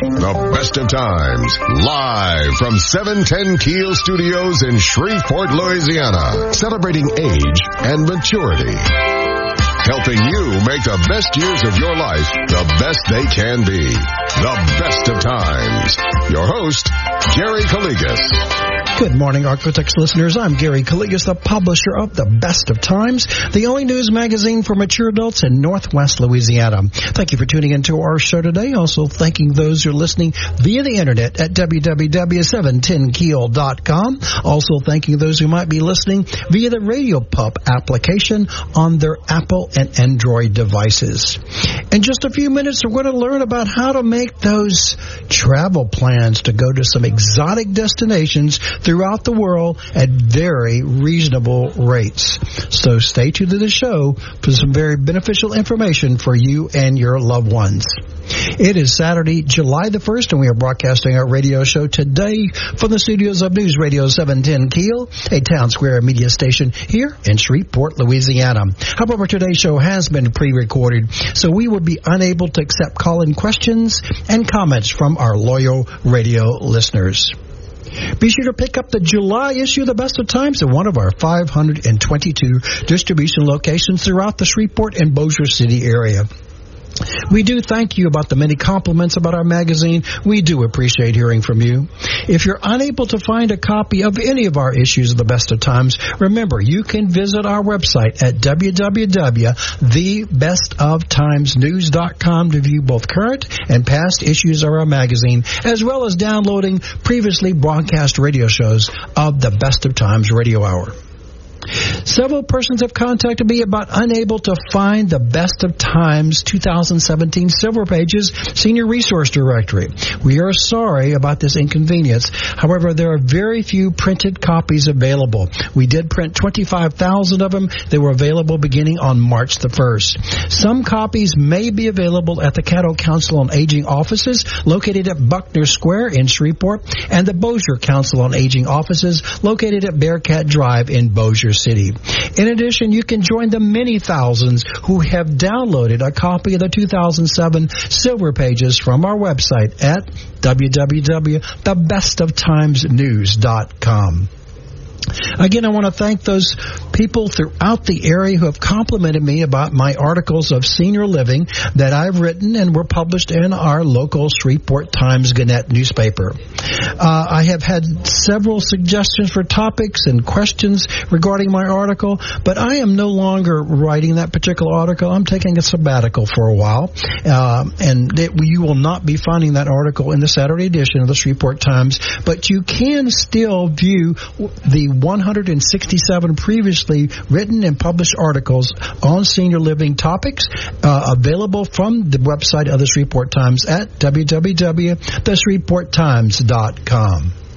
The best of times, live from 710 Keel Studios in Shreveport, Louisiana, celebrating age and maturity. Helping you make the best years of your life the best they can be. The best of times. Your host, Gary Calligas. Good morning, Architects listeners. I'm Gary Calligas, the publisher of The Best of Times, the only news magazine for mature adults in Northwest Louisiana. Thank you for tuning into our show today. Also, thanking those who are listening via the internet at www.710keel.com. Also, thanking those who might be listening via the Radio Pup application on their Apple and Android devices. In just a few minutes, we're going to learn about how to make those travel plans to go to some exotic destinations throughout the world at very reasonable rates. So stay tuned to the show for some very beneficial information for you and your loved ones. It is Saturday, July the 1st, and we are broadcasting our radio show today from the studios of News Radio 710 Keel, a town square media station here in Shreveport, Louisiana. However, today's show has been pre-recorded, so we would be unable to accept call-in questions and comments from our loyal radio listeners. Be sure to pick up the July issue of the Best of Times at one of our 522 distribution locations throughout the Shreveport and Bossier City area. We do thank you about the many compliments about our magazine. We do appreciate hearing from you. If you're unable to find a copy of any of our issues of the best of times, remember you can visit our website at www.thebestoftimesnews.com to view both current and past issues of our magazine, as well as downloading previously broadcast radio shows of the Best of Times Radio Hour. Several persons have contacted me about unable to find the Best of Times 2017 Silver Pages Senior Resource Directory. We are sorry about this inconvenience. However, there are very few printed copies available. We did print 25,000 of them. They were available beginning on March the 1st. Some copies may be available at the Caddo Council on Aging offices located at Buckner Square in Shreveport and the Bossier Council on Aging offices located at Bearcat Drive in Bossier City. In addition, you can join the many thousands who have downloaded a copy of the 2007 Silver Pages from our website at www.thebestoftimesnews.com. Again, I want to thank those people throughout the area who have complimented me about my articles of senior living that I've written and were published in our local Shreveport Times Gannett newspaper. Uh, I have had several suggestions for topics and questions regarding my article, but I am no longer writing that particular article. I'm taking a sabbatical for a while, uh, and it, you will not be finding that article in the Saturday edition of the Shreveport Times, but you can still view the 167 previously written and published articles on senior living topics uh, available from the website of the Shreveport Times at www.theshreveporttimes.com.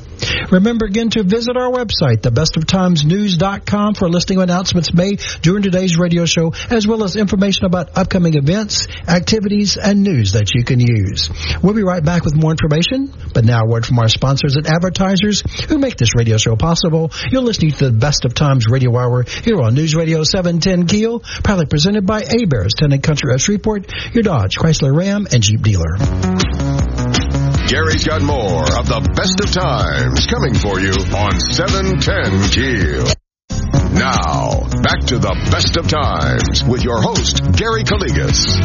Remember again to visit our website, thebestoftimesnews.com for listing of announcements made during today's radio show, as well as information about upcoming events, activities, and news that you can use. We'll be right back with more information, but now a word from our sponsors and advertisers who make this radio show possible. You're listening to the Best of Times Radio Hour here on News Radio 710 Keel, proudly presented by Heberts, Tenant Country of Shreveport, your Dodge, Chrysler Ram, and Jeep dealer. Gary's got more of the best of times coming for you on 710 Keel. Now, back to the best of times with your host, Gary Calligas.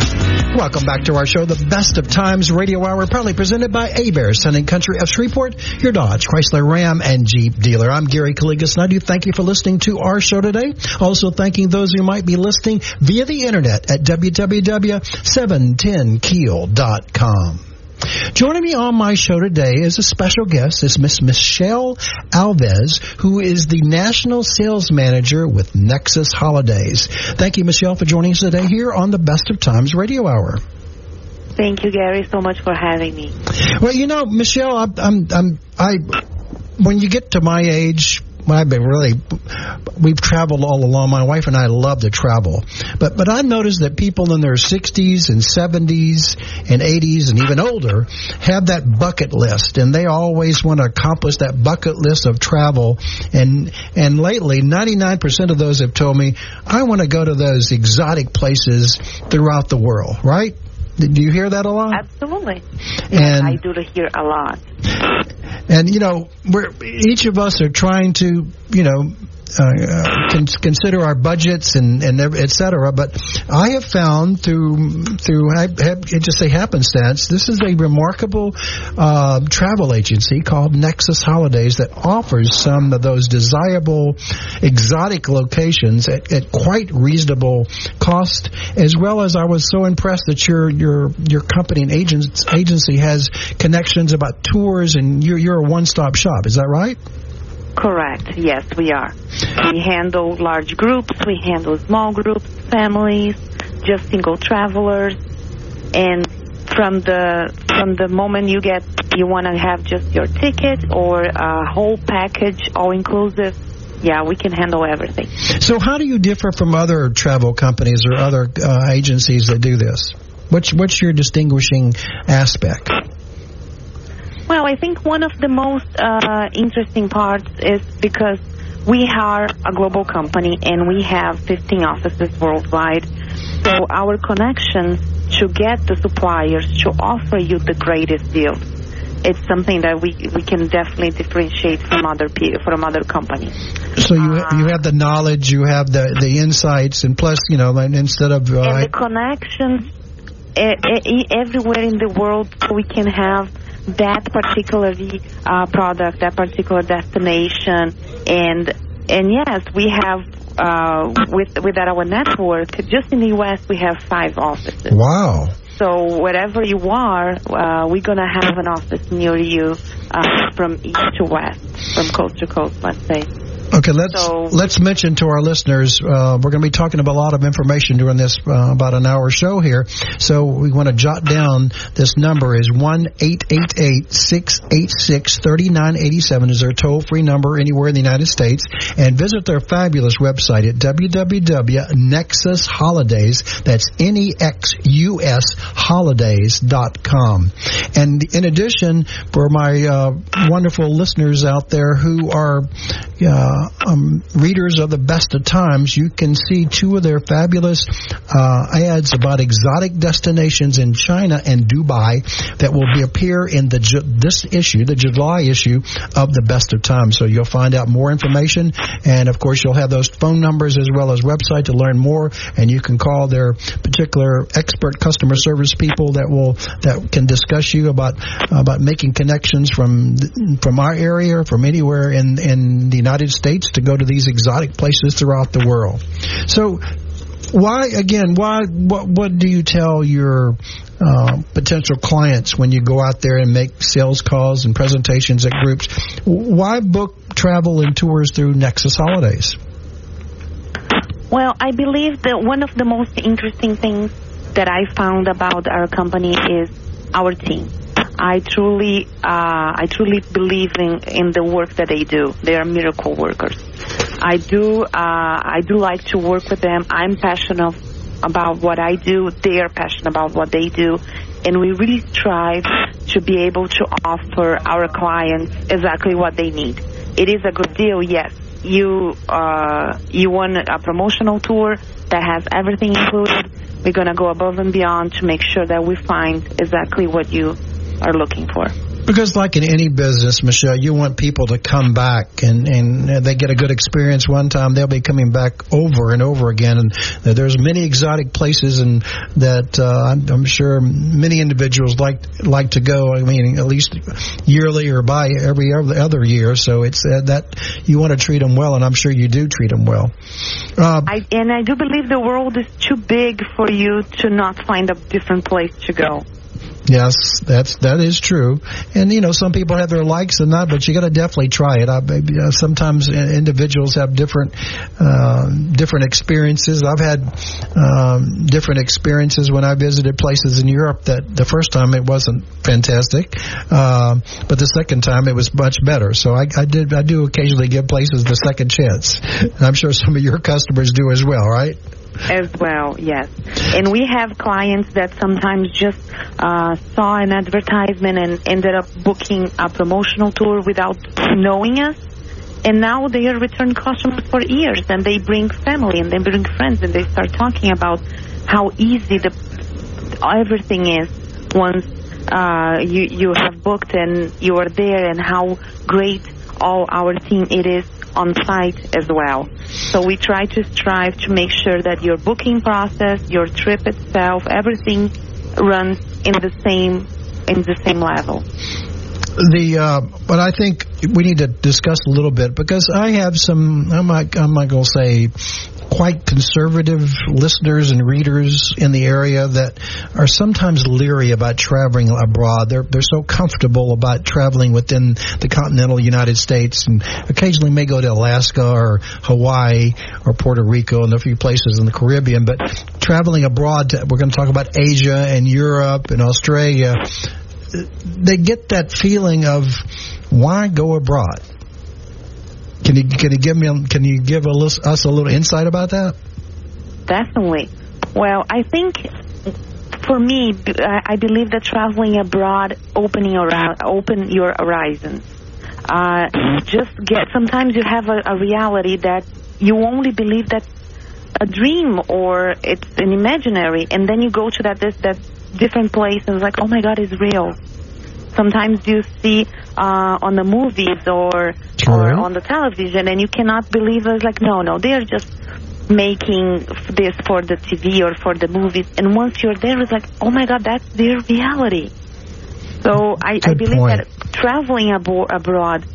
Welcome back to our show, the Best of Times Radio Hour, proudly presented by Heberts, Town and Country of Shreveport, your Dodge, Chrysler Ram, and Jeep dealer. I'm Gary Calligas, and I do thank you for listening to our show today. Also thanking those who might be listening via the internet at www.710keel.com. Joining me on my show today is a special guest, is Miss Michelle Alves, who is the National Sales Manager with Nexus Holidays. Thank you, Michelle, for joining us today here on the Best of Times Radio Hour. Thank you, Gary, so much for having me. Well, you know, Michelle, I, I'm, I'm, I, when you get to my age, well, I've been really, we've traveled all along. My wife and I love to travel, but but I noticed that people in their 60s and 70s and 80s and even older have that bucket list, and they always want to accomplish that bucket list of travel. And and lately, 99% of those have told me I want to go to those exotic places throughout the world. Right? Do you hear that a lot? Absolutely. And I do hear a lot. And you know, we're each of us are trying to, you know, uh, con- consider our budgets and and et cetera. But I have found through through I, I just say happenstance, this is a remarkable uh, travel agency called Nexus Holidays that offers some of those desirable exotic locations at, at quite reasonable cost. As well as I was so impressed that your your your company and agents, agency has connections about tours and you're you're a one stop shop. Is that right? Correct. Yes, we are. We handle large groups, we handle small groups, families, just single travelers, and from the from the moment you get you want to have just your ticket or a whole package, all inclusive. Yeah, we can handle everything. So, how do you differ from other travel companies or other uh, agencies that do this? What's what's your distinguishing aspect? Well, I think one of the most uh, interesting parts is because we are a global company and we have 15 offices worldwide. So our connections to get the suppliers to offer you the greatest deals. It's something that we we can definitely differentiate from other from other companies. So you uh, you have the knowledge, you have the the insights, and plus you know instead of uh, and the connections everywhere in the world, we can have that particular uh, product, that particular destination, and and yes, we have uh, with with our network. Just in the U.S., we have five offices. Wow. So wherever you are, uh, we're gonna have an office near you, uh, from east to west, from coast to coast. Let's say. Okay, let's so, let's mention to our listeners uh, we're going to be talking about a lot of information during this uh, about an hour show here. So we want to jot down this number is one eight eight eight six eight six thirty nine eighty seven is their toll free number anywhere in the United States, and visit their fabulous website at www.nexusholidays. That's n e x u s holidays dot com. And in addition, for my uh, wonderful listeners out there who are uh, um, readers of the best of times, you can see two of their fabulous uh, ads about exotic destinations in China and Dubai that will be appear in the this issue, the July issue of the best of times. So you'll find out more information, and of course you'll have those phone numbers as well as website to learn more, and you can call their particular expert customer service people that will that can discuss you about about making connections from from our area, from anywhere in in the United States States to go to these exotic places throughout the world. So, why again? Why? What? What do you tell your uh, potential clients when you go out there and make sales calls and presentations at groups? Why book travel and tours through Nexus Holidays? Well, I believe that one of the most interesting things that I found about our company is our team. I truly, uh, I truly believe in, in the work that they do. They are miracle workers. I do, uh, I do like to work with them. I'm passionate about what I do. They are passionate about what they do. And we really strive to be able to offer our clients exactly what they need. It is a good deal, yes. You, uh, you want a promotional tour that has everything included. We're going to go above and beyond to make sure that we find exactly what you are looking for. Because, like in any business, Michelle, you want people to come back and, and they get a good experience one time, they'll be coming back over and over again. And there's many exotic places and that uh, I'm, I'm sure many individuals like like to go. I mean, at least yearly or by every other year. So it's uh, that you want to treat them well, and I'm sure you do treat them well. Uh, I, and I do believe the world is too big for you to not find a different place to go. Yes, that's that is true, and you know some people have their likes and not, but you got to definitely try it. I, uh, sometimes individuals have different uh, different experiences. I've had um, different experiences when I visited places in Europe. That the first time it wasn't fantastic, uh, but the second time it was much better. So I, I did I do occasionally give places the second chance, and I'm sure some of your customers do as well, right? As well, yes. And we have clients that sometimes just uh, saw an advertisement and ended up booking a promotional tour without knowing us. And now they are return customers for years, and they bring family and they bring friends, and they start talking about how easy the everything is once uh, you you have booked and you are there, and how great all our team it is on site as well. So we try to strive to make sure that your booking process, your trip itself, everything runs in the same in the same level. The uh, but I think we need to discuss a little bit because I have some I'm not I'm not going to say quite conservative listeners and readers in the area that are sometimes leery about traveling abroad. They're they're so comfortable about traveling within the continental United States and occasionally may go to Alaska or Hawaii or Puerto Rico and a few places in the Caribbean, but traveling abroad to, we're going to talk about Asia and Europe and Australia they get that feeling of why go abroad. Can you can you give me can you give a, us a little insight about that? Definitely. Well, I think for me, I believe that traveling abroad, opening around, open your horizons. Uh, just get. Sometimes you have a, a reality that you only believe that a dream or it's an imaginary, and then you go to that this that different place and it's like, oh my God, it's real. Sometimes you see uh, on the movies or, or on the television and you cannot believe it's like, no, no, they're just making this for the TV or for the movies. And once you're there, it's like, oh my God, that's their reality. So I, I believe point. that traveling abo- abroad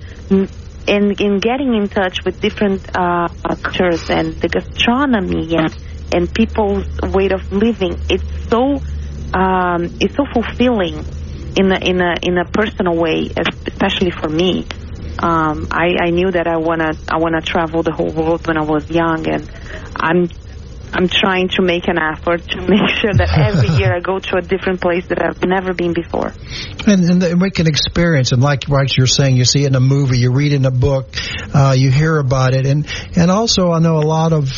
and in getting in touch with different uh, cultures and the gastronomy and and people's way of living, it's so um, it's so fulfilling in a in a in a personal way, especially for me. Um, I, I knew that I wanna I wanna travel the whole world when I was young, and I'm I'm trying to make an effort to make sure that every year I go to a different place that I've never been before. And, and we can experience, and like like you're saying, you see it in a movie, you read in a book, uh, you hear about it, and and also I know a lot of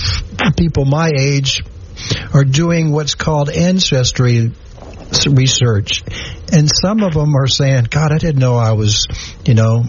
people my age are doing what's called ancestry research, and some of them are saying, "God, I didn't know I was, you know,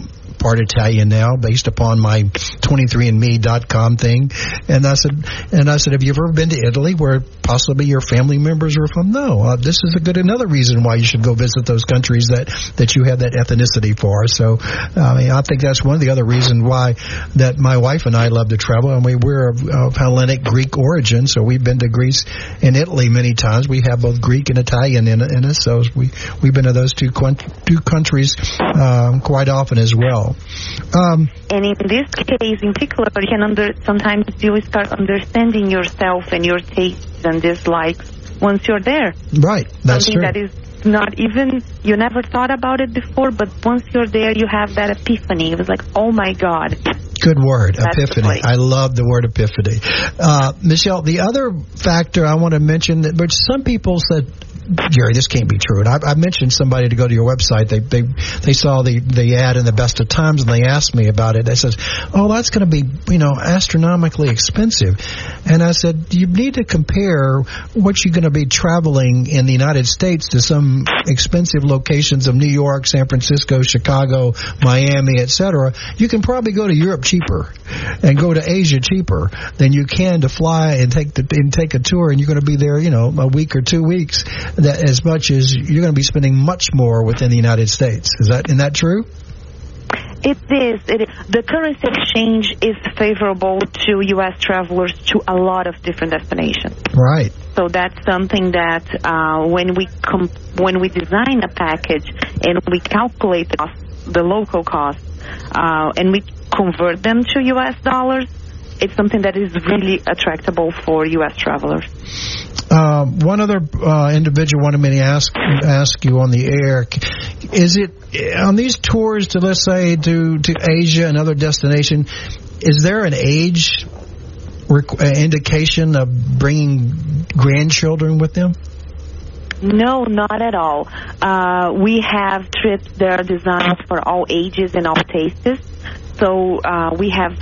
part Italian now, based upon my 23andMe.com thing." And I said, "And I said, have you ever been to Italy, where possibly your family members are from?" No. Uh, this is a good another reason why you should go visit those countries that that you have that ethnicity for. So, I mean, I think that's one of the other reasons why that my wife and I love to travel. I mean, we're of, of Hellenic Greek origin, so we've been to Greece and Italy many times. We have both Greek and Italian in, in us, so we we've been to those two two countries um, quite often as well. Um, and in this case, in particular, you can under, sometimes you start understanding yourself and your tastes and dislikes once you're there. Right, that's Something true. that is not even you never thought about it before, but once you're there, you have that epiphany. It was like, oh my god. Good word, That's epiphany. I love the word epiphany. Uh, Michelle, the other factor I want to mention, that, which some people said Jerry, this can't be true. And I, I mentioned somebody to go to your website. They they they saw the the ad in the best of times, and they asked me about it. They says, "Oh, that's going to be you know astronomically expensive." And I said, "You need to compare what you're going to be traveling in the United States to some expensive locations of New York, San Francisco, Chicago, Miami, etc. You can probably go to Europe cheaper and go to Asia cheaper than you can to fly and take the and take a tour, and you're going to be there, you know, a week or two weeks." That as much as you're going to be spending much more within the United States. Is that is that true? It is. It is. The currency exchange is favorable to U.S. travelers to a lot of different destinations. Right. So that's something that uh, when we com- when we design a package and we calculate the, cost, the local cost uh, and we convert them to U.S. dollars, it's something that is really attractable for U.S. travelers. Uh, one other uh, individual wanted me to ask ask you on the air: Is it on these tours to let's say to to Asia and other destination? Is there an age rec- uh, indication of bringing grandchildren with them? No, not at all. Uh, we have trips that are designed for all ages and all tastes. So uh, we have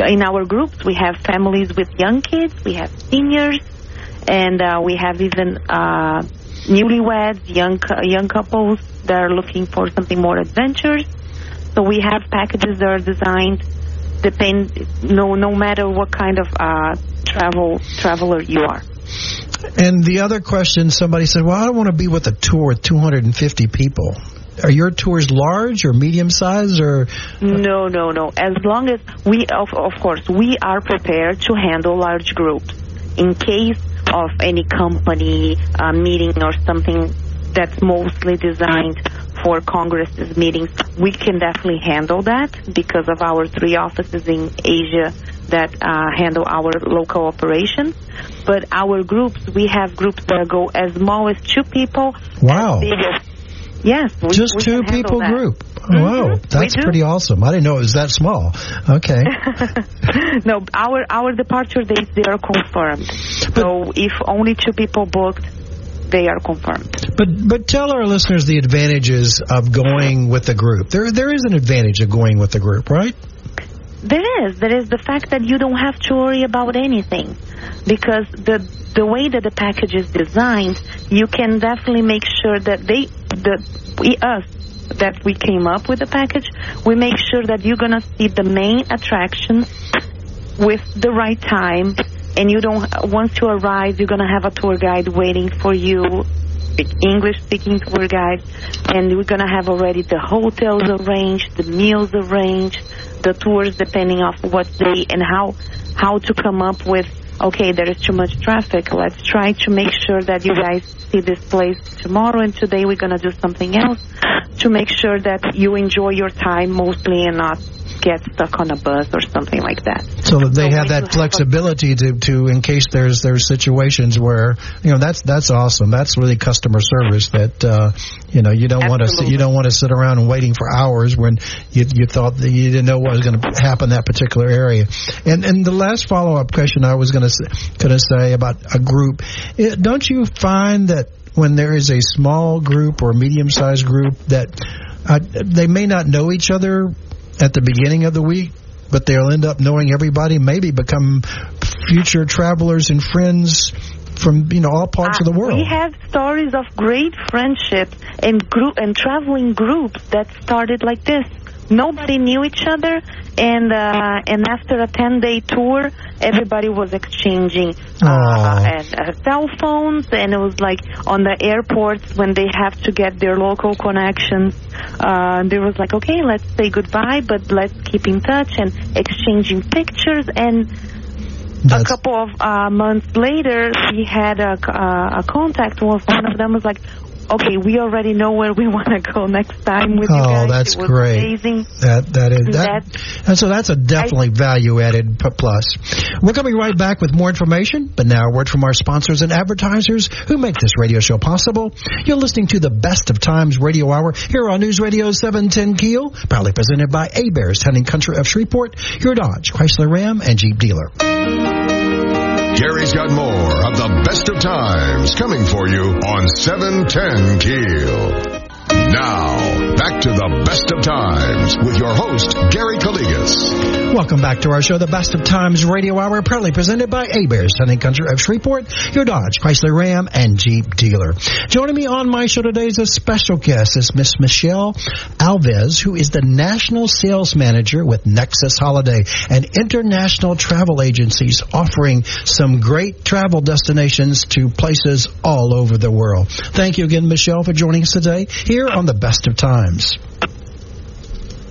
in our groups we have families with young kids, we have seniors, and uh, we have even uh, newlyweds, young young couples that are looking for something more adventurous. So we have packages that are designed depend no no matter what kind of uh, travel traveler you are. And the other question, somebody said, "Well, I don't want to be with a tour with 250 people." Are your tours large or medium size or? No, no, no. As long as we, of, of course, we are prepared to handle large groups in case of any company uh, meeting or something that's mostly designed for Congress's meetings. We can definitely handle that because of our three offices in Asia that uh, handle our local operations. But our groups, we have groups that go as small as two people. Wow. As big as Yes, we, just we two people that. group. Mhm, Wow, that's pretty awesome. I didn't know it was that small. Okay. no, our our departure dates they are confirmed. So if only two people booked, they are confirmed. But but tell our listeners the advantages of going with the group. There there is an advantage of going with the group, right? There is. There is the fact that you don't have to worry about anything because the the way that the package is designed, you can definitely make sure that they the we us that we came up with the package, we make sure that you're gonna see the main attractions with the right time and you don't once you arrive you're gonna have a tour guide waiting for you English speaking tour guide and we're gonna have already the hotels arranged, the meals arranged, the tours depending off what day and how how to come up with okay there is too much traffic. Let's try to make sure that you guys see this place tomorrow and today we're gonna do something else to make sure that you enjoy your time mostly and not get stuck on a bus or something like that. So that they So have that have a- flexibility to, to in case there's there's situations where you know that's that's awesome. That's really customer service. That uh, you know you don't want to you don't want to sit around and waiting for hours when you you thought that you didn't know what was going to happen in that particular area. And and the last follow up question I was going to going to say about a group, eh, don't you find that when there is a small group or medium sized group that uh, they may not know each other at the beginning of the week, but they'll end up knowing everybody, maybe become future travelers and friends from you know all parts of the Uh, world. We have stories of great friendships and group and traveling groups that started like this. Nobody knew each other, and uh, and after a ten day tour, everybody was exchanging uh, and, uh, cell phones, and it was like on the airports when they have to get their local connections. Uh, there was like, okay, let's say goodbye, but let's keep in touch and exchanging pictures and a couple of uh, months later, we had a, uh, a contact with one of them. Was like, okay, we already know where we want to go next time with you oh, guys. Oh, that's great. Amazing. that that is that, That- and so that's a definitely value added plus. We're going to be right back with more information, but now a word from our sponsors and advertisers who make this radio show possible. You're listening to the Best of Times Radio Hour here on News Radio 710 Keel, proudly presented by Heberts Hunting Country of Shreveport, your Dodge, Chrysler Ram, and Jeep dealer. Gary's got more of the best of times coming for you on 710 Keel. Now, back to the best of times with your host, Gary Calligas. Welcome back to our show, the Best of Times Radio Hour, proudly presented by Heberts Hunting Country of Shreveport, your Dodge, Chrysler Ram, and Jeep dealer. Joining me on my show today is a special guest, is Miss Michelle Alves, who is the National Sales Manager with Nexus Holiday, an international travel agencies offering some great travel destinations to places all over the world. Thank you again, Michelle, for joining us today here on the Best of Times.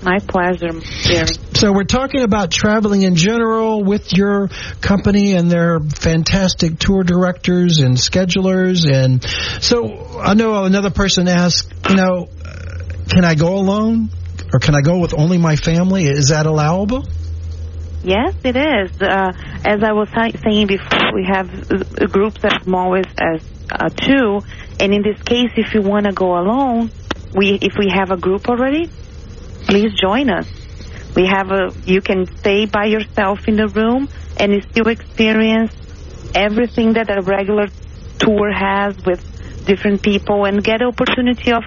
My pleasure, Gary. So we're talking about traveling in general with your company and their fantastic tour directors and schedulers. And so I know another person asked, you know, uh, can I go alone or can I go with only my family? Is that allowable? Yes, it is. Uh, as I was saying before, we have groups as small as, as uh, two, and in this case, if you want to go alone, we if we have a group already, please join us. We have a you can stay by yourself in the room and still experience everything that a regular tour has with different people and get opportunity of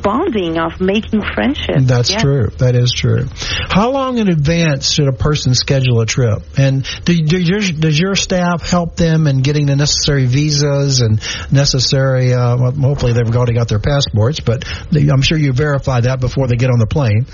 bonding of making friendships. That's Yes. true. That is true. How long in advance should a person schedule a trip? And do, do your, does your staff help them in getting the necessary visas and necessary? Uh, well, hopefully, they've already got their passports, but they, I'm sure you verify that before they get on the plane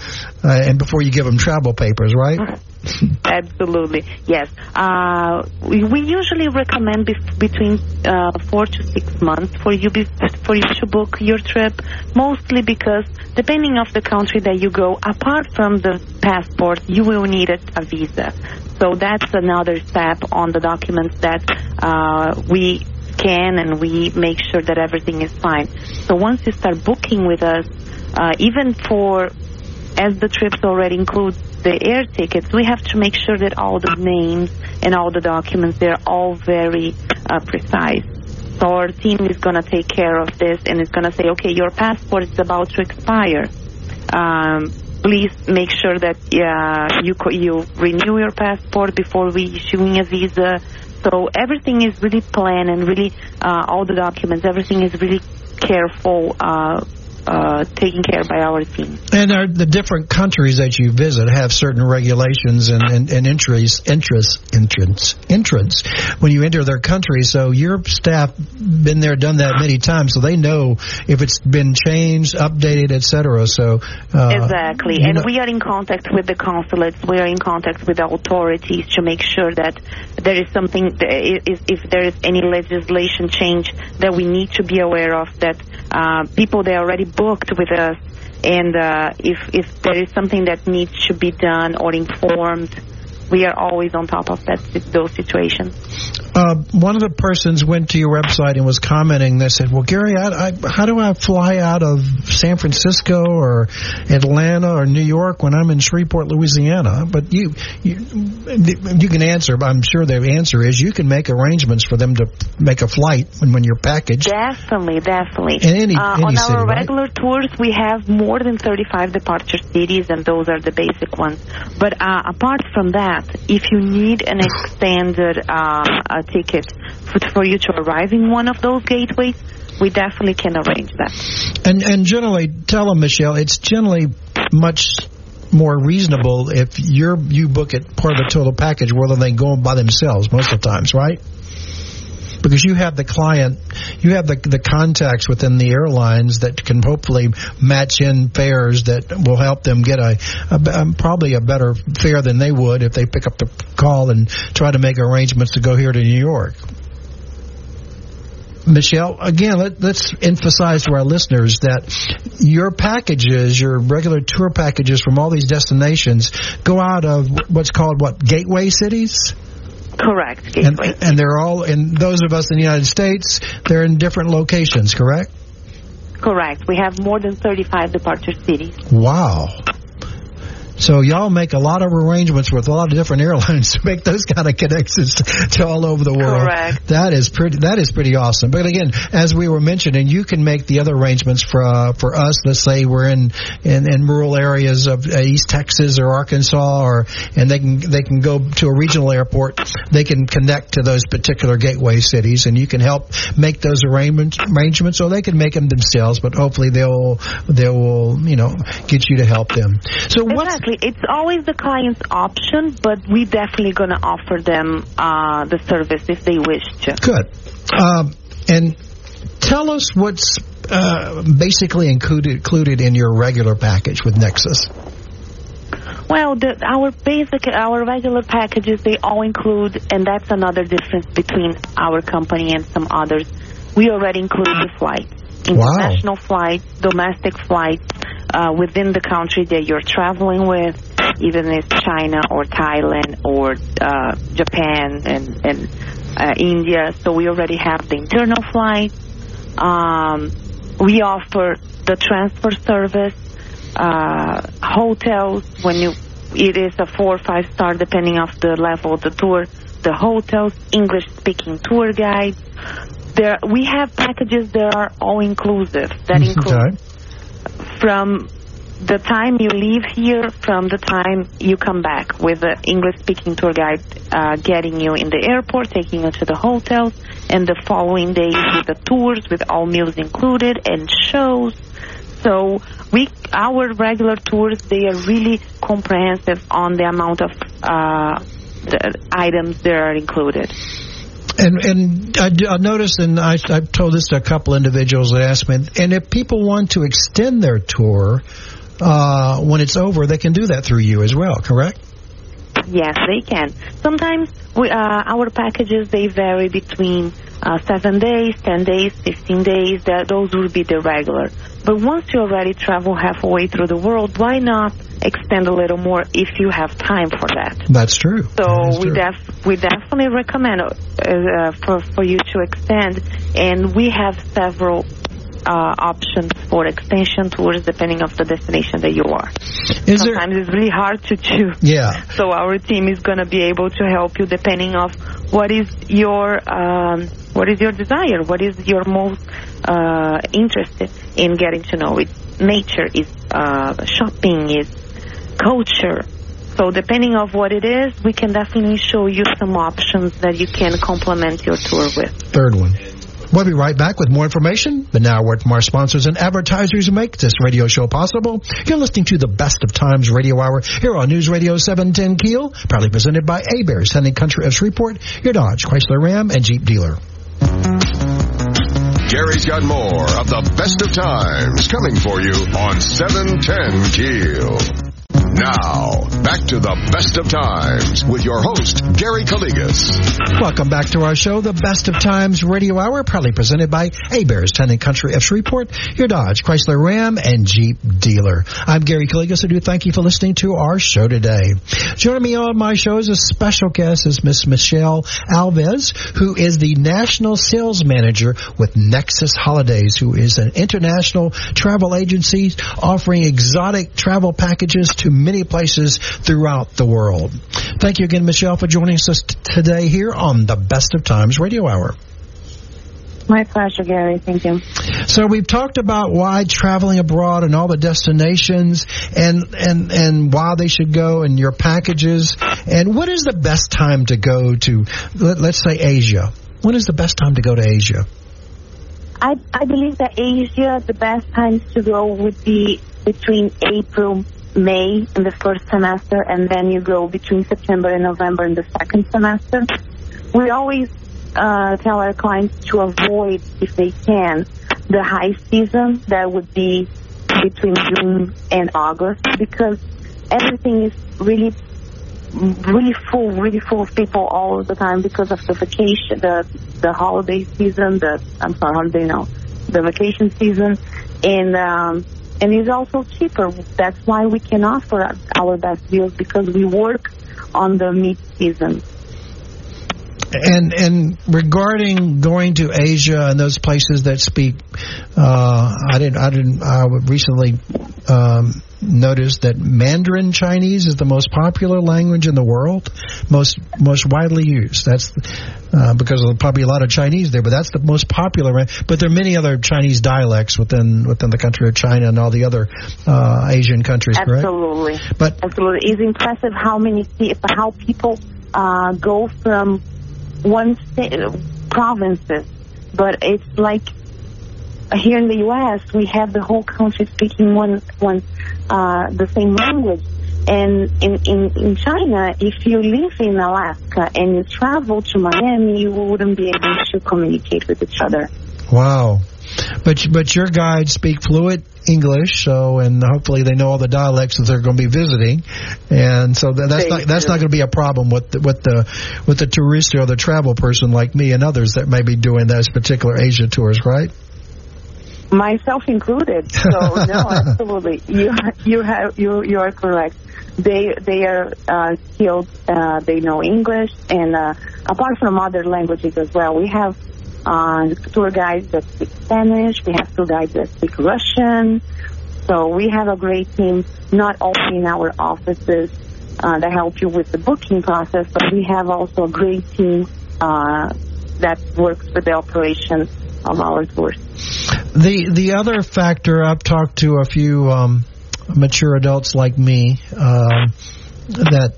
uh, and before you give them travel papers, right? Absolutely, yes. Uh, we, we usually recommend bef- between uh, four to six months for you be- for you to book your trip. Mostly because depending of the country that you go, apart from the passport, you will need a, a visa. So that's another step on the documents that uh, we scan and we make sure that everything is fine. So once you start booking with us, uh, even for as the trips already include the air tickets, we have to make sure that all the names and all the documents they're all very uh, precise. So our team is going to take care of this and it's going to say, okay, your passport is about to expire. Um, please make sure that uh, you you renew your passport before we issuing a visa. So everything is really planned and really uh, all the documents, everything is really careful. Uh, uh, taken care by our team. And are the different countries that you visit have certain regulations and, and, and entries, interest, entrance, entrance when you enter their country. So your staff been there, done that many times, so they know if it's been changed, updated, etc. So uh, exactly, and know. we are in contact with the consulates. We are in contact with the authorities to make sure that there is something, if there is any legislation change that we need to be aware of, that uh, people they already booked with us, and uh, if if there is something that needs to be done or informed, we are always on top of that those situations. Uh, one of the persons went to your website and was commenting. They said, "Well, Gary, I, I, how do I fly out of San Francisco or Atlanta or New York when I'm in Shreveport, Louisiana?" But you, you, you can answer. I'm sure the answer is you can make arrangements for them to make a flight when when you're packaged. Definitely, definitely. In any, uh, any on city, our right? regular tours, we have more than 35 departure cities, and those are the basic ones. But uh, apart from that, if you need an extended um, ticket for, for you to arrive in one of those gateways, we definitely can arrange that. And and generally, tell them, Michelle, it's generally much more reasonable if you're you book it part of the total package rather than going by themselves most of the times, right? Because you have the client, you have the the contacts within the airlines that can hopefully match in fares that will help them get a, a, a um, probably a better fare than they would if they pick up the call and try to make arrangements to go here to New York. Michelle, again, let, us emphasize to our listeners that your packages, your regular tour packages from all these destinations, go out of what's called what gateway cities. Correct. And, and they're all, in those of us in the United States, they're in different locations, correct? Correct. We have more than 35 departure cities. Wow. So y'all make a lot of arrangements with a lot of different airlines to make those kind of connections to all over the world. Correct. That is pretty. That is pretty awesome. But again, as we were mentioning, you can make the other arrangements for uh, for us. Let's say we're in, in in rural areas of uh, East Texas or Arkansas, or and they can they can go to a regional airport. They can connect to those particular gateway cities, and you can help make those arrangements. Arrangements, or they can make them themselves. But hopefully they'll they will you know get you to help them. So what's Exactly. It's always the client's option, but we're definitely going to offer them uh, the service if they wish to. Good. Um, and tell us what's uh, basically included, included in your regular package with Nexus. Well, the, our basic, our regular packages, they all include, and that's another difference between our company and some others. We already include the flights, international wow. flights, domestic flights, uh, within the country that you're traveling with, even if China or Thailand or uh, Japan and, and uh, India. So we already have the internal flight. Um, we offer the transfer service, uh, hotels when you it is a four or five star depending of the level of the tour. The hotels, English speaking tour guides. There we have packages that are all inclusive that include Okay. From the time you leave here from the time you come back with the English speaking tour guide uh, getting you in the airport, taking you to the hotels, and the following days with the tours with all meals included and shows. So we, our regular tours, they are really comprehensive on the amount of uh, the items that are included. And and I, I noticed, and I, I've told this to a couple individuals that asked me, and if people want to extend their tour uh, when it's over, they can do that through you as well, correct? Yes, they can. Sometimes we, uh, our packages they vary between uh, seven days, ten days, fifteen days. That those would be the regular. But once you already travel halfway through the world, why not extend a little more if you have time for that? That's true. So That is we true. def- we definitely recommend uh, for for you to extend, and we have several. Uh, options for extension tours depending of the destination that you are. Is there? Sometimes it's really hard to choose. Yeah. So our team is going to be able to help you depending of what is your um, what is your desire, what is your most uh, interested in getting to know. It nature is uh, shopping is culture. So depending of what it is, we can definitely show you some options that you can complement your tour with. Third one. We'll be right back with more information. But now, a word from our sponsors and advertisers who make this radio show possible. You're listening to the Best of Times Radio Hour here on News Radio 710 Keel, proudly presented by Heberts, Hunting Country of Shreveport, your Dodge, Chrysler Ram, and Jeep dealer. Gary's got more of the best of times coming for you on 710 Keel. Now, back to the best of times with your host, Gary Calligas. Welcome back to our show, the Best of Times Radio Hour, proudly presented by Heberts, Hunting Country of Shreveport, your Dodge, Chrysler Ram, and Jeep dealer. I'm Gary Calligas, and do thank you for listening to our show today. Joining me on my show as a special guest is Miss Michelle Alves, who is the National Sales Manager with Nexus Holidays, who is an international travel agency offering exotic travel packages to many places throughout the world. Thank you again, Michelle, for joining us today here on the Best of Times Radio Hour. My pleasure, Gary. Thank you. So we've talked about why traveling abroad and all the destinations and and and why they should go and your packages and what is the best time to go to let, let's say Asia. When is the best time to go to Asia? I, I believe that Asia, the best times to go would be between April, May in the first semester, and then you go between September and November in the second semester. We always uh, tell our clients to avoid, if they can, the high season. That would be between June and August, because everything is really really full, really full of people all the time because of the vacation, the the holiday season, the I'm sorry, holiday no, the vacation season, and um, and it's also cheaper. That's why we can offer our best deals because we work on the mid season. And and regarding going to Asia and those places that speak, uh, I didn't I didn't I recently um, noticed that Mandarin Chinese is the most popular language in the world, most most widely used. That's uh, because of probably a lot of Chinese there, but that's the most popular. But there are many other Chinese dialects within within the country of China and all the other uh, Asian countries. Correct? Absolutely, But absolutely. It's impressive how many how people uh, go from one state, provinces, but it's like here in the U.S. we have the whole country speaking one one uh, the same language. And in, in, in China, if you live in Alaska and you travel to Miami, you wouldn't be able to communicate with each other. Wow. But but your guides speak fluent English, so and hopefully they know all the dialects that they're going to be visiting, and so that, that's not that's not going to be a problem with the, with the with the tourist or the travel person like me and others that may be doing those particular Asia tours, right? myself included. So no, absolutely, you you have you you are correct. They they are uh, skilled. Uh, they know English, and uh, apart from other languages as well, we have uh, tour guides that speak Spanish. We have tour guides that speak Russian. So we have a great team, not only in our offices uh, that help you with the booking process, but we have also a great team uh, that works with the operation of our tours. The the other factor I've talked to a few um, mature adults like me um, that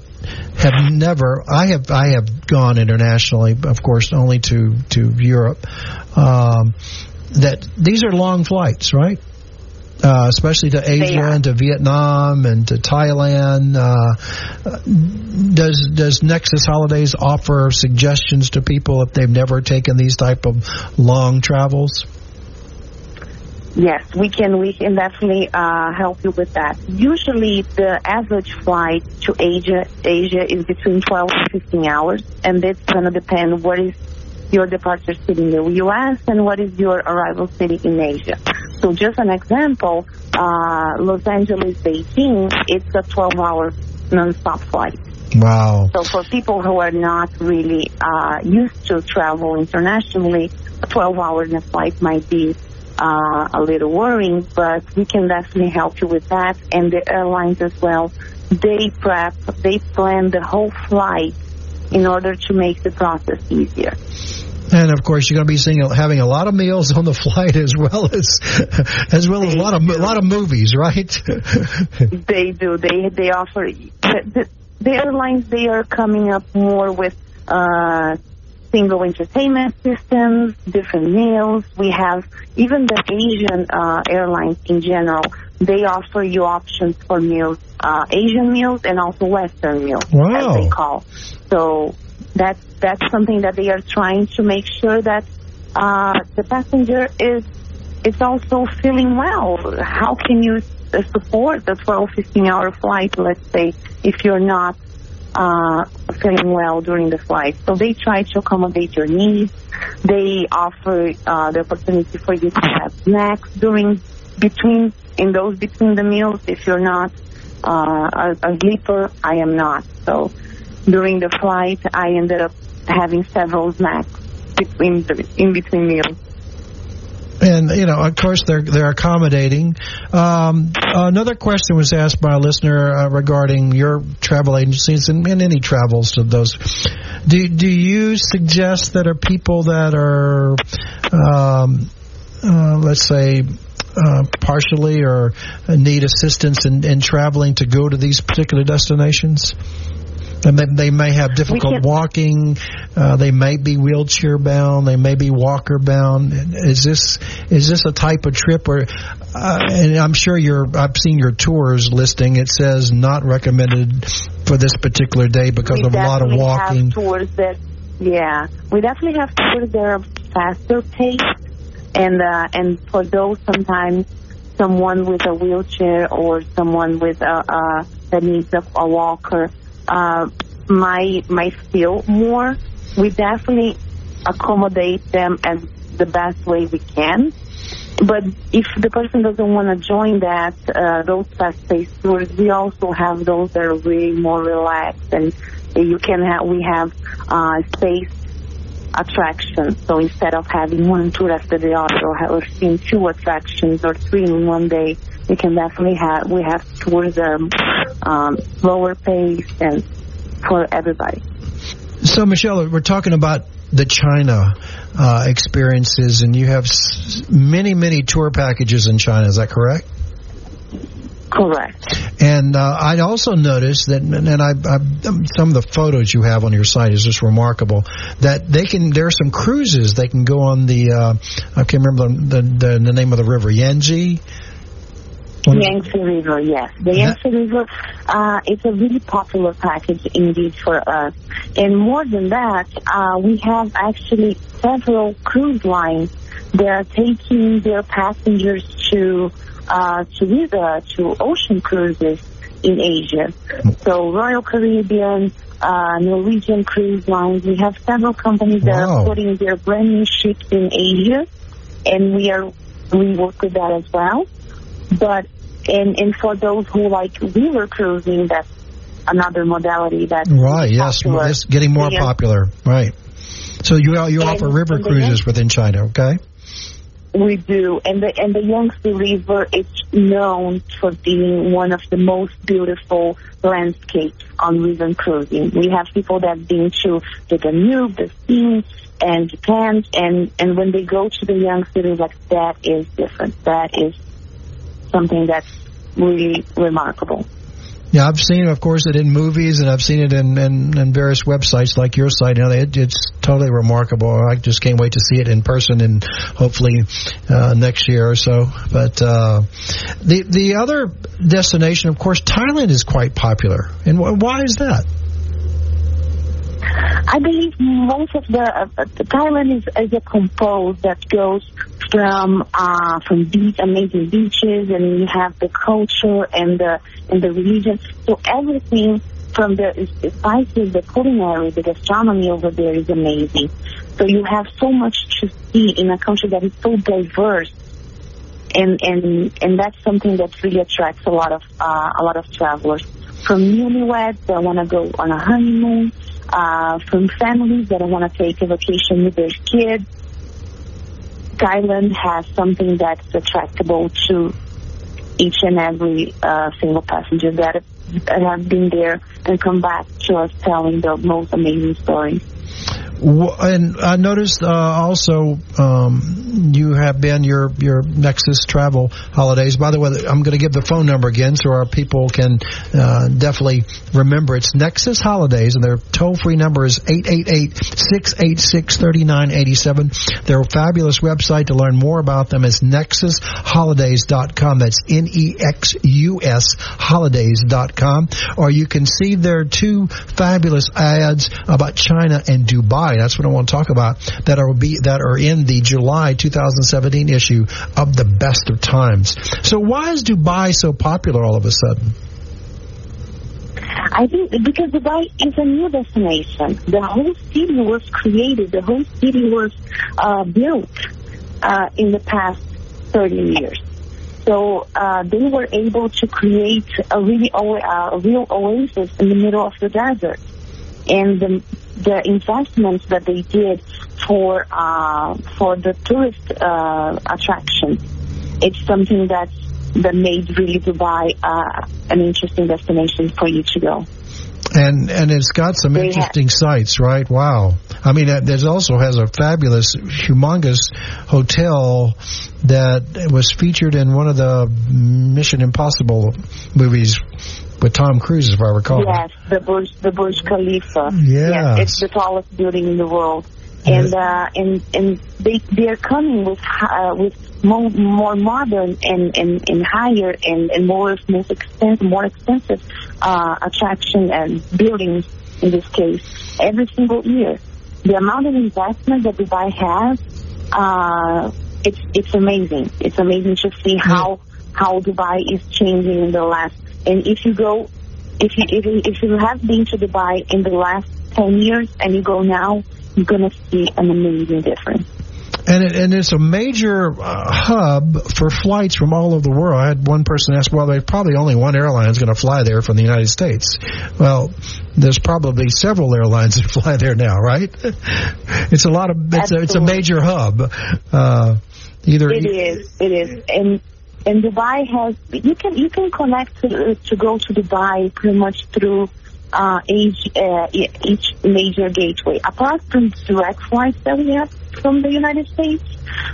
have never I have I have gone internationally, of course, only to to Europe. Um, that these are long flights, right? Uh, especially to Asia and to Vietnam and to Thailand. Uh, does does Nexus Holidays offer suggestions to people if they've never taken these type of long travels? Yes, we can. We can definitely uh, help you with that. Usually, the average flight to Asia Asia is between 12 and 15 hours, and it's going to depend what is your departure city in the U.S. and what is your arrival city in Asia. So, just an example, uh, Los Angeles, Beijing, it's a 12-hour non-stop flight. Wow. So, for people who are not really uh, used to travel internationally, a 12-hour flight might be uh, a little worrying, but we can definitely help you with that. And the airlines as well, they prep, they plan the whole flight in order to make the process easier. And of course, you're going to be seeing having a lot of meals on the flight as well as as well as a lot of a lot of movies, right? they do. They they offer the, the, the airlines. They are coming up more with uh, single entertainment systems, different meals. We have even the Asian uh, airlines in general. They offer you options for meals, uh, Asian meals and also Western meals, wow. as they call. So that's that's something that they are trying to make sure that uh, the passenger is is also feeling well. How can you support the 12, 15 hour flight, let's say, if you're not uh, feeling well during the flight. So they try to accommodate your needs. They offer uh, the opportunity for you to have snacks during between in those between the meals. If you're not uh, a, a sleeper, I am not. So during the flight, I ended up having several snacks between the, in between meals and you know, of course, they're they're accommodating. Um, another question was asked by a listener uh, regarding your travel agencies and, and, any travels to those. Do do you suggest that are people that are, um, uh, let's say, uh, partially or need assistance in, in traveling to go to these particular destinations? And they, they may have difficult walking. Uh, they may be wheelchair bound. They may be walker bound. Is this is this a type of trip where? Uh, and I'm sure you're. I've seen your tours listing. It says not recommended for this particular day because we of a lot of walking. Have tours that, yeah, we definitely have tours that are faster paced, and uh, and for those sometimes someone with a wheelchair or someone with a, a that needs a, a walker uh, my my feel more. We definitely accommodate them as the best way we can. But if the person doesn't want to join that, uh, those fast-paced tours, we also have those that are really more relaxed, and you can have we have uh, space attractions. So instead of having one tour after the other, or, or seeing two attractions or three in one day, we can definitely have we have tours um, um, slower pace and for everybody. So Michelle, we're talking about the China uh, experiences, and you have many many tour packages in China. Is that correct? Correct. And uh, I also noticed that, and I, I, some of the photos you have on your site is just remarkable. That they can, there are some cruises they can go on the. Uh, I can't remember the, the, the name of the river, Yangtze. Yangtze River, yes. The Yangtze River, uh, it's a really popular package indeed for us. And more than that, uh, we have actually several cruise lines that are taking their passengers to uh, to river, to ocean cruises in Asia. So Royal Caribbean, uh, Norwegian Cruise Lines, we have several companies that Wow. are putting their brand new ships in Asia, and we are we work with that as well. But and and for those who like river cruising, that's another modality that's Right. Yes. popular. It's getting more Yeah. popular. Right. So you you And- offer river cruises within China. Okay. We do, and the and the Yangtze River is known for being one of the most beautiful landscapes on river cruising. We have people that have been to the Danube, the sea, and Japan, and and when they go to the Yangtze River, like that is different. That is something that's really remarkable. Yeah, I've seen, of course, it in movies, and I've seen it in, in, in various websites like your site. You know, it, it's totally remarkable. I just can't wait to see it in person, and hopefully uh, next year or so. But uh, the the other destination, of course, Thailand is quite popular. And wh- why is that? I believe most of the, uh, the Thailand is, is a compose that goes from uh, from these amazing beaches, and you have the culture and the and the religion. So everything from the spices, the culinary, the gastronomy over there is amazing. So you have so much to see in a country that is so diverse, and and and that's something that really attracts a lot of uh, a lot of travelers. From newlyweds that want to go on a honeymoon, uh, from families that want to take a vacation with their kids. Thailand has something that's attractable to each and every uh, single passenger that have been there and come back to us telling the most amazing stories. And I noticed uh, also um, you have been your your Nexus Travel holidays. By the way, I'm going to give the phone number again so our people can uh, definitely remember. It's Nexus Holidays, and their toll free number is 888-686-3987. Their fabulous website to learn more about them is nexusholidays.com. That's N-E-X-U-S holidays.com. Or you can see their two fabulous ads about China and Dubai that's what I want to talk about. That are be that are in the July 2017 issue of the Best of Times. So why is Dubai so popular all of a sudden? I think because Dubai is a new destination. The whole city was created. The whole city was uh, built uh, in the past 30 years. So uh, they were able to create a really a real oasis in the middle of the desert. And the the investments that they did for uh, for the tourist uh, attraction. It's something that's that made really Dubai uh, an interesting destination for you to go. And and it's got some they interesting sites, right? Wow. I mean, there's also has a fabulous, humongous hotel that was featured in one of the Mission Impossible movies with Tom Cruise, is, if I recall. Yes, the Burj, the Burj Khalifa. Yes it's the tallest building in the world, and uh, and and they they are coming with uh, with more, more modern and, and, and higher and, and more most expensive more expensive uh, attraction and buildings in this case every single year. The amount of investment that Dubai has, uh, it's it's amazing. It's amazing to see how how Dubai is changing in the last and if you go, if you, if you, if you have been to Dubai in the last 10 years and you go now, you're going to see an amazing difference. And, it, and it's a major uh, hub for flights from all over the world. I had one person ask, well, there's probably only one airline is going to fly there from the United States. Well, there's probably several airlines that fly there now, right? it's a lot of, it's, a, it's a major hub. Uh, either it is, it is. And and Dubai has you can you can connect to, to go to Dubai pretty much through uh, each uh, each major gateway. Apart from direct flights that we have from the United States,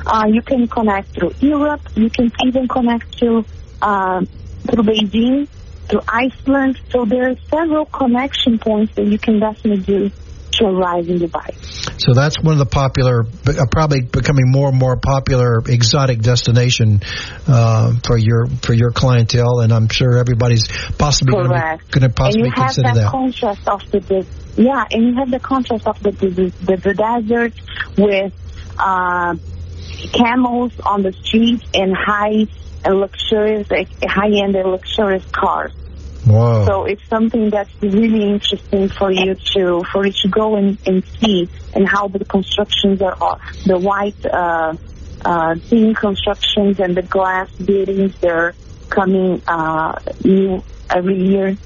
uh, you can connect through Europe. You can even connect to uh, through Beijing, through Iceland. So there are several connection points that you can definitely do to arrive in Dubai. So that's one of the popular, uh, probably becoming more and more popular exotic destination uh, for your for your clientele, and I'm sure everybody's possibly going to possibly consider that. And you have that contrast of the, yeah, and you have the contrast of the the, the, the desert with uh, camels on the street and high and luxurious, high end and luxurious cars. Wow. So it's something that's really interesting for you to for you to go and, and see and how the constructions are the white uh, uh, thin constructions and the glass buildings they're coming uh, new every year.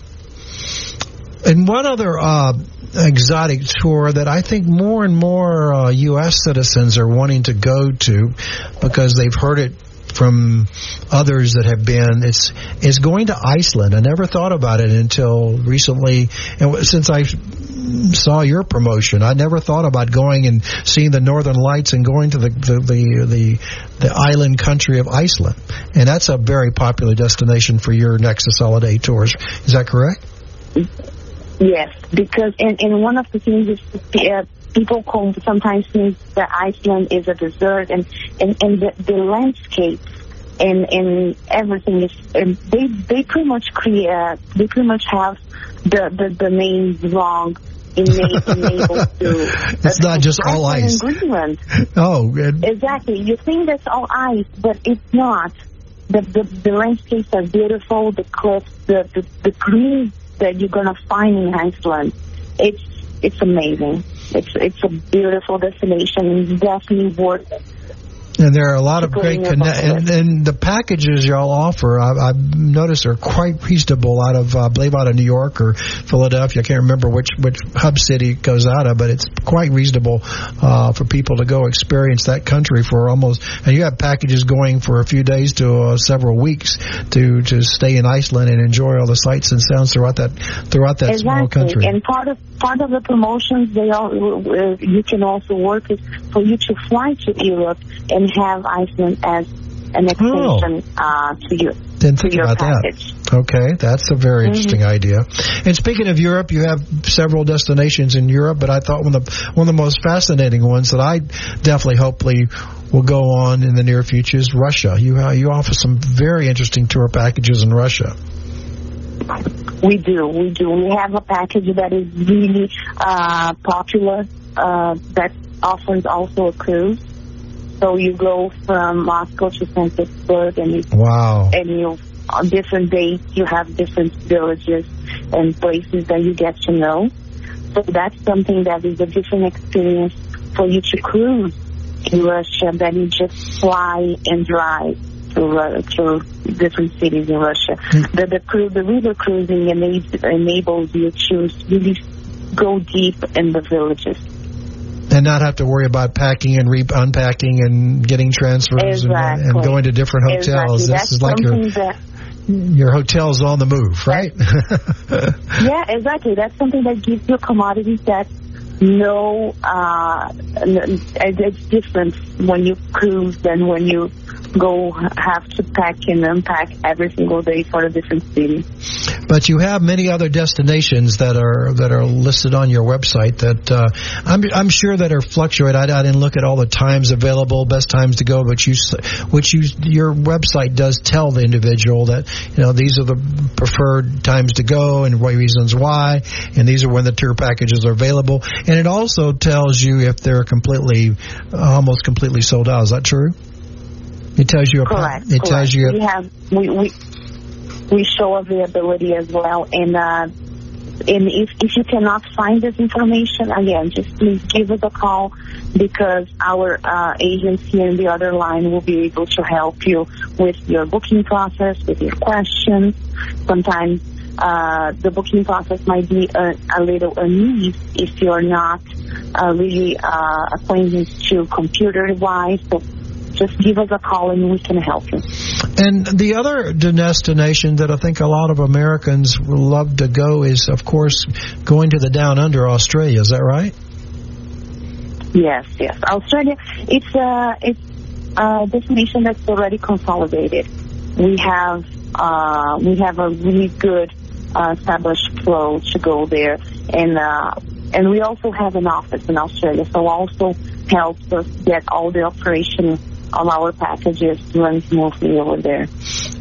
And one other uh, exotic tour that I think more and more uh, U.S. citizens are wanting to go to because they've heard it from others that have been. It's it's going to Iceland. I never thought about it until recently, and since I saw your promotion, I never thought about going and seeing the Northern Lights and going to the the the the, the island country of Iceland, and that's a very popular destination for your Nexus holiday tours. Is that correct? Yes, because and, and one of the things is uh, people sometimes think that Iceland is a desert and, and, and the, the landscape and, and everything is, and they, they pretty much create, uh, they pretty much have the, the, the name wrong. enabled to. It's not just all ice. In Greenland. Oh, good. Exactly. You think that's all ice, but it's not. The, the, the landscapes are beautiful, the cliffs, the, the, the green that you're going to find in Iceland. It's, it's amazing. It's, it's a beautiful destination. Definitely worth it. And there are a lot of great connect, and, and the packages y'all offer, I, I've noticed are quite reasonable. Out of, uh, I believe, out of New York or Philadelphia. I can't remember which which hub city it goes out of, but it's quite reasonable uh, for people to go experience that country for almost. And you have packages going for a few days to uh, several weeks to to stay in Iceland and enjoy all the sights and sounds throughout that throughout that exactly. small country. And part of part of the promotions they all uh, you can also work is for you to fly to Europe and have Iceland as an extension oh. uh, to you. Didn't think about package. that. Okay, that's a very mm-hmm. interesting idea. And speaking of Europe, you have several destinations in Europe, but I thought one of the one of the most fascinating ones that I definitely hopefully will go on in the near future is Russia. You uh, you offer some very interesting tour packages in Russia. We do, we do. We have a package that is really uh, popular uh, that offers also a cruise. So you go from Moscow to St. Petersburg, and you wow, and you on different days you have different villages and places that you get to know. So that's something that is a different experience for you to cruise in Russia than you just fly and drive through uh, through different cities in Russia. Mm. The the, cru- the river cruising enables, enables you to really go deep in the villages and not have to worry about packing and re- unpacking and getting transfers exactly. and, and, going to different hotels. Exactly. This That's is like your that, your hotel's on the move, right? yeah, exactly. That's something that gives you commodities that no, uh, it's different when you cruise than when you go have to pack and unpack every single day for a different city. But you have many other destinations that are that are listed on your website that uh, I'm I'm sure that are fluctuate. I, I, didn't look at all the times available, best times to go, but you which you your website does tell the individual that you know these are the preferred times to go and why reasons why, and these are when the tour packages are available, and it also tells you if they're completely almost completely sold out. Is that true? It tells you. a Correct. It correct. tells you. We have we we we show availability as well, and uh, and if if you cannot find this information, again, just please give us a call because our uh, here in the other line will be able to help you with your booking process, with your questions. Sometimes uh, the booking process might be a, a little uneasy if you're not uh, really uh, acquainted to computer-wise. So just give us a call and we can help you. And the other destination that I think a lot of Americans love to go is, of course, going to the Down Under, Australia. Is that right? Yes, yes. Australia, it's a it's a destination that's already consolidated. We have uh, we have a really good uh, established flow to go there, and uh, and we also have an office in Australia, so also helps us get all the operation of our packages run smoothly over there.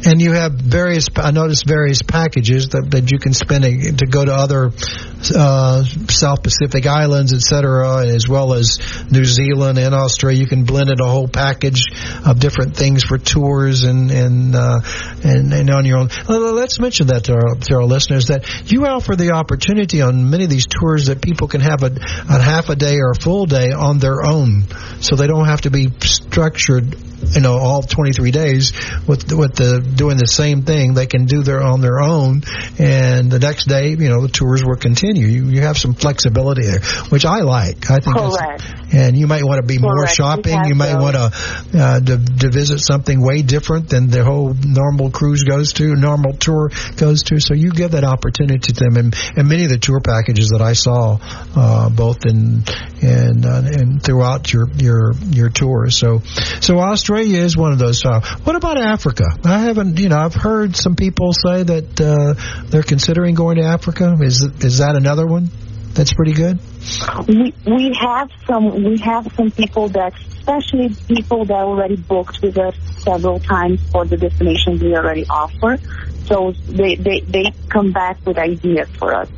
And you have various, I noticed various packages that, that you can spend to go to other uh, South Pacific islands, etc., as well as New Zealand and Australia. You can blend in a whole package of different things for tours and and uh, and, and on your own. Let's mention that to our, to our listeners that you offer the opportunity on many of these tours that people can have a, a half a day or a full day on their own, so they don't have to be structured word you know all 23 days with with the doing the same thing. They can do their on their own. And the next day you know the tours will continue. You, you have some flexibility there which I like. I think Correct. and you might want to be Correct. more shopping. You might want to, uh, to to visit something way different than the whole normal cruise goes to normal tour goes to. So you give that opportunity to them. And, and many of the tour packages that I saw uh, both in and uh, and throughout your your your tours so so Australia Australia is one of those. What about Africa? I haven't, you know, I've heard some people say that uh, they're considering going to Africa. Is is that another one that's pretty good? We we have some we have some people that, especially people that already booked with us several times for the destinations we already offer. So they they they come back with ideas for us,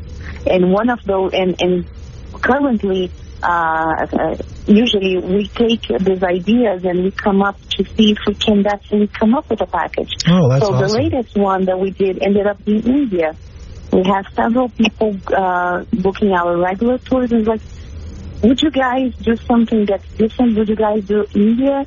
and one of those and and currently, uh, uh, usually we take these ideas and we come up to see if we can actually come up with a package. Oh, that's so awesome. the latest one that we did ended up in India. We have several people uh, booking our regular tours. And like, would you guys do something that's different? Would you guys do India?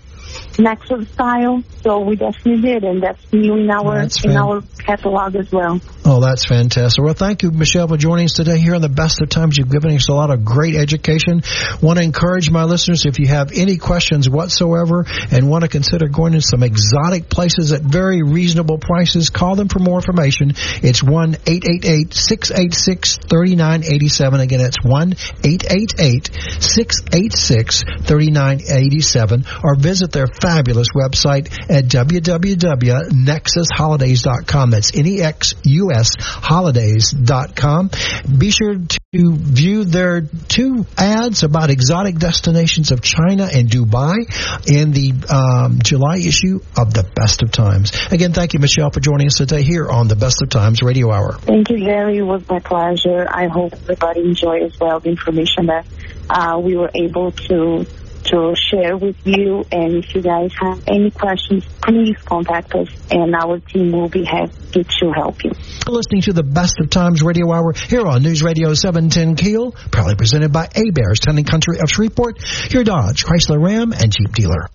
Nexus style. So we definitely did, and that's new in our That's in fan- our catalog as well. Oh, that's fantastic. Well, thank you, Michelle, for joining us today here on the Best of Times. You've given us a lot of great education. Want to encourage my listeners, if you have any questions whatsoever and want to consider going to some exotic places at very reasonable prices, call them for more information. It's 1-888-686-3987. Again, it's 1-888-686-3987 or visit their fabulous website at www.nexusholidays.com. That's N-E-X-U-S holidays.com. Be sure to view their two ads about exotic destinations of China and Dubai in the um, July issue of the Best of Times. Again, thank you, Michelle, for joining us today here on the Best of Times Radio Hour. Thank you, Gary. It was my pleasure. I hope everybody enjoyed as well the information that uh, we were able to to share with you. And if you guys have any questions, please contact us, and our team will be happy to help you. Listening to the Best of Times Radio Hour here on News Radio 710 KEEL, proudly presented by Heberts, Town Country of Shreveport, your Dodge, Chrysler Ram, and Jeep dealer.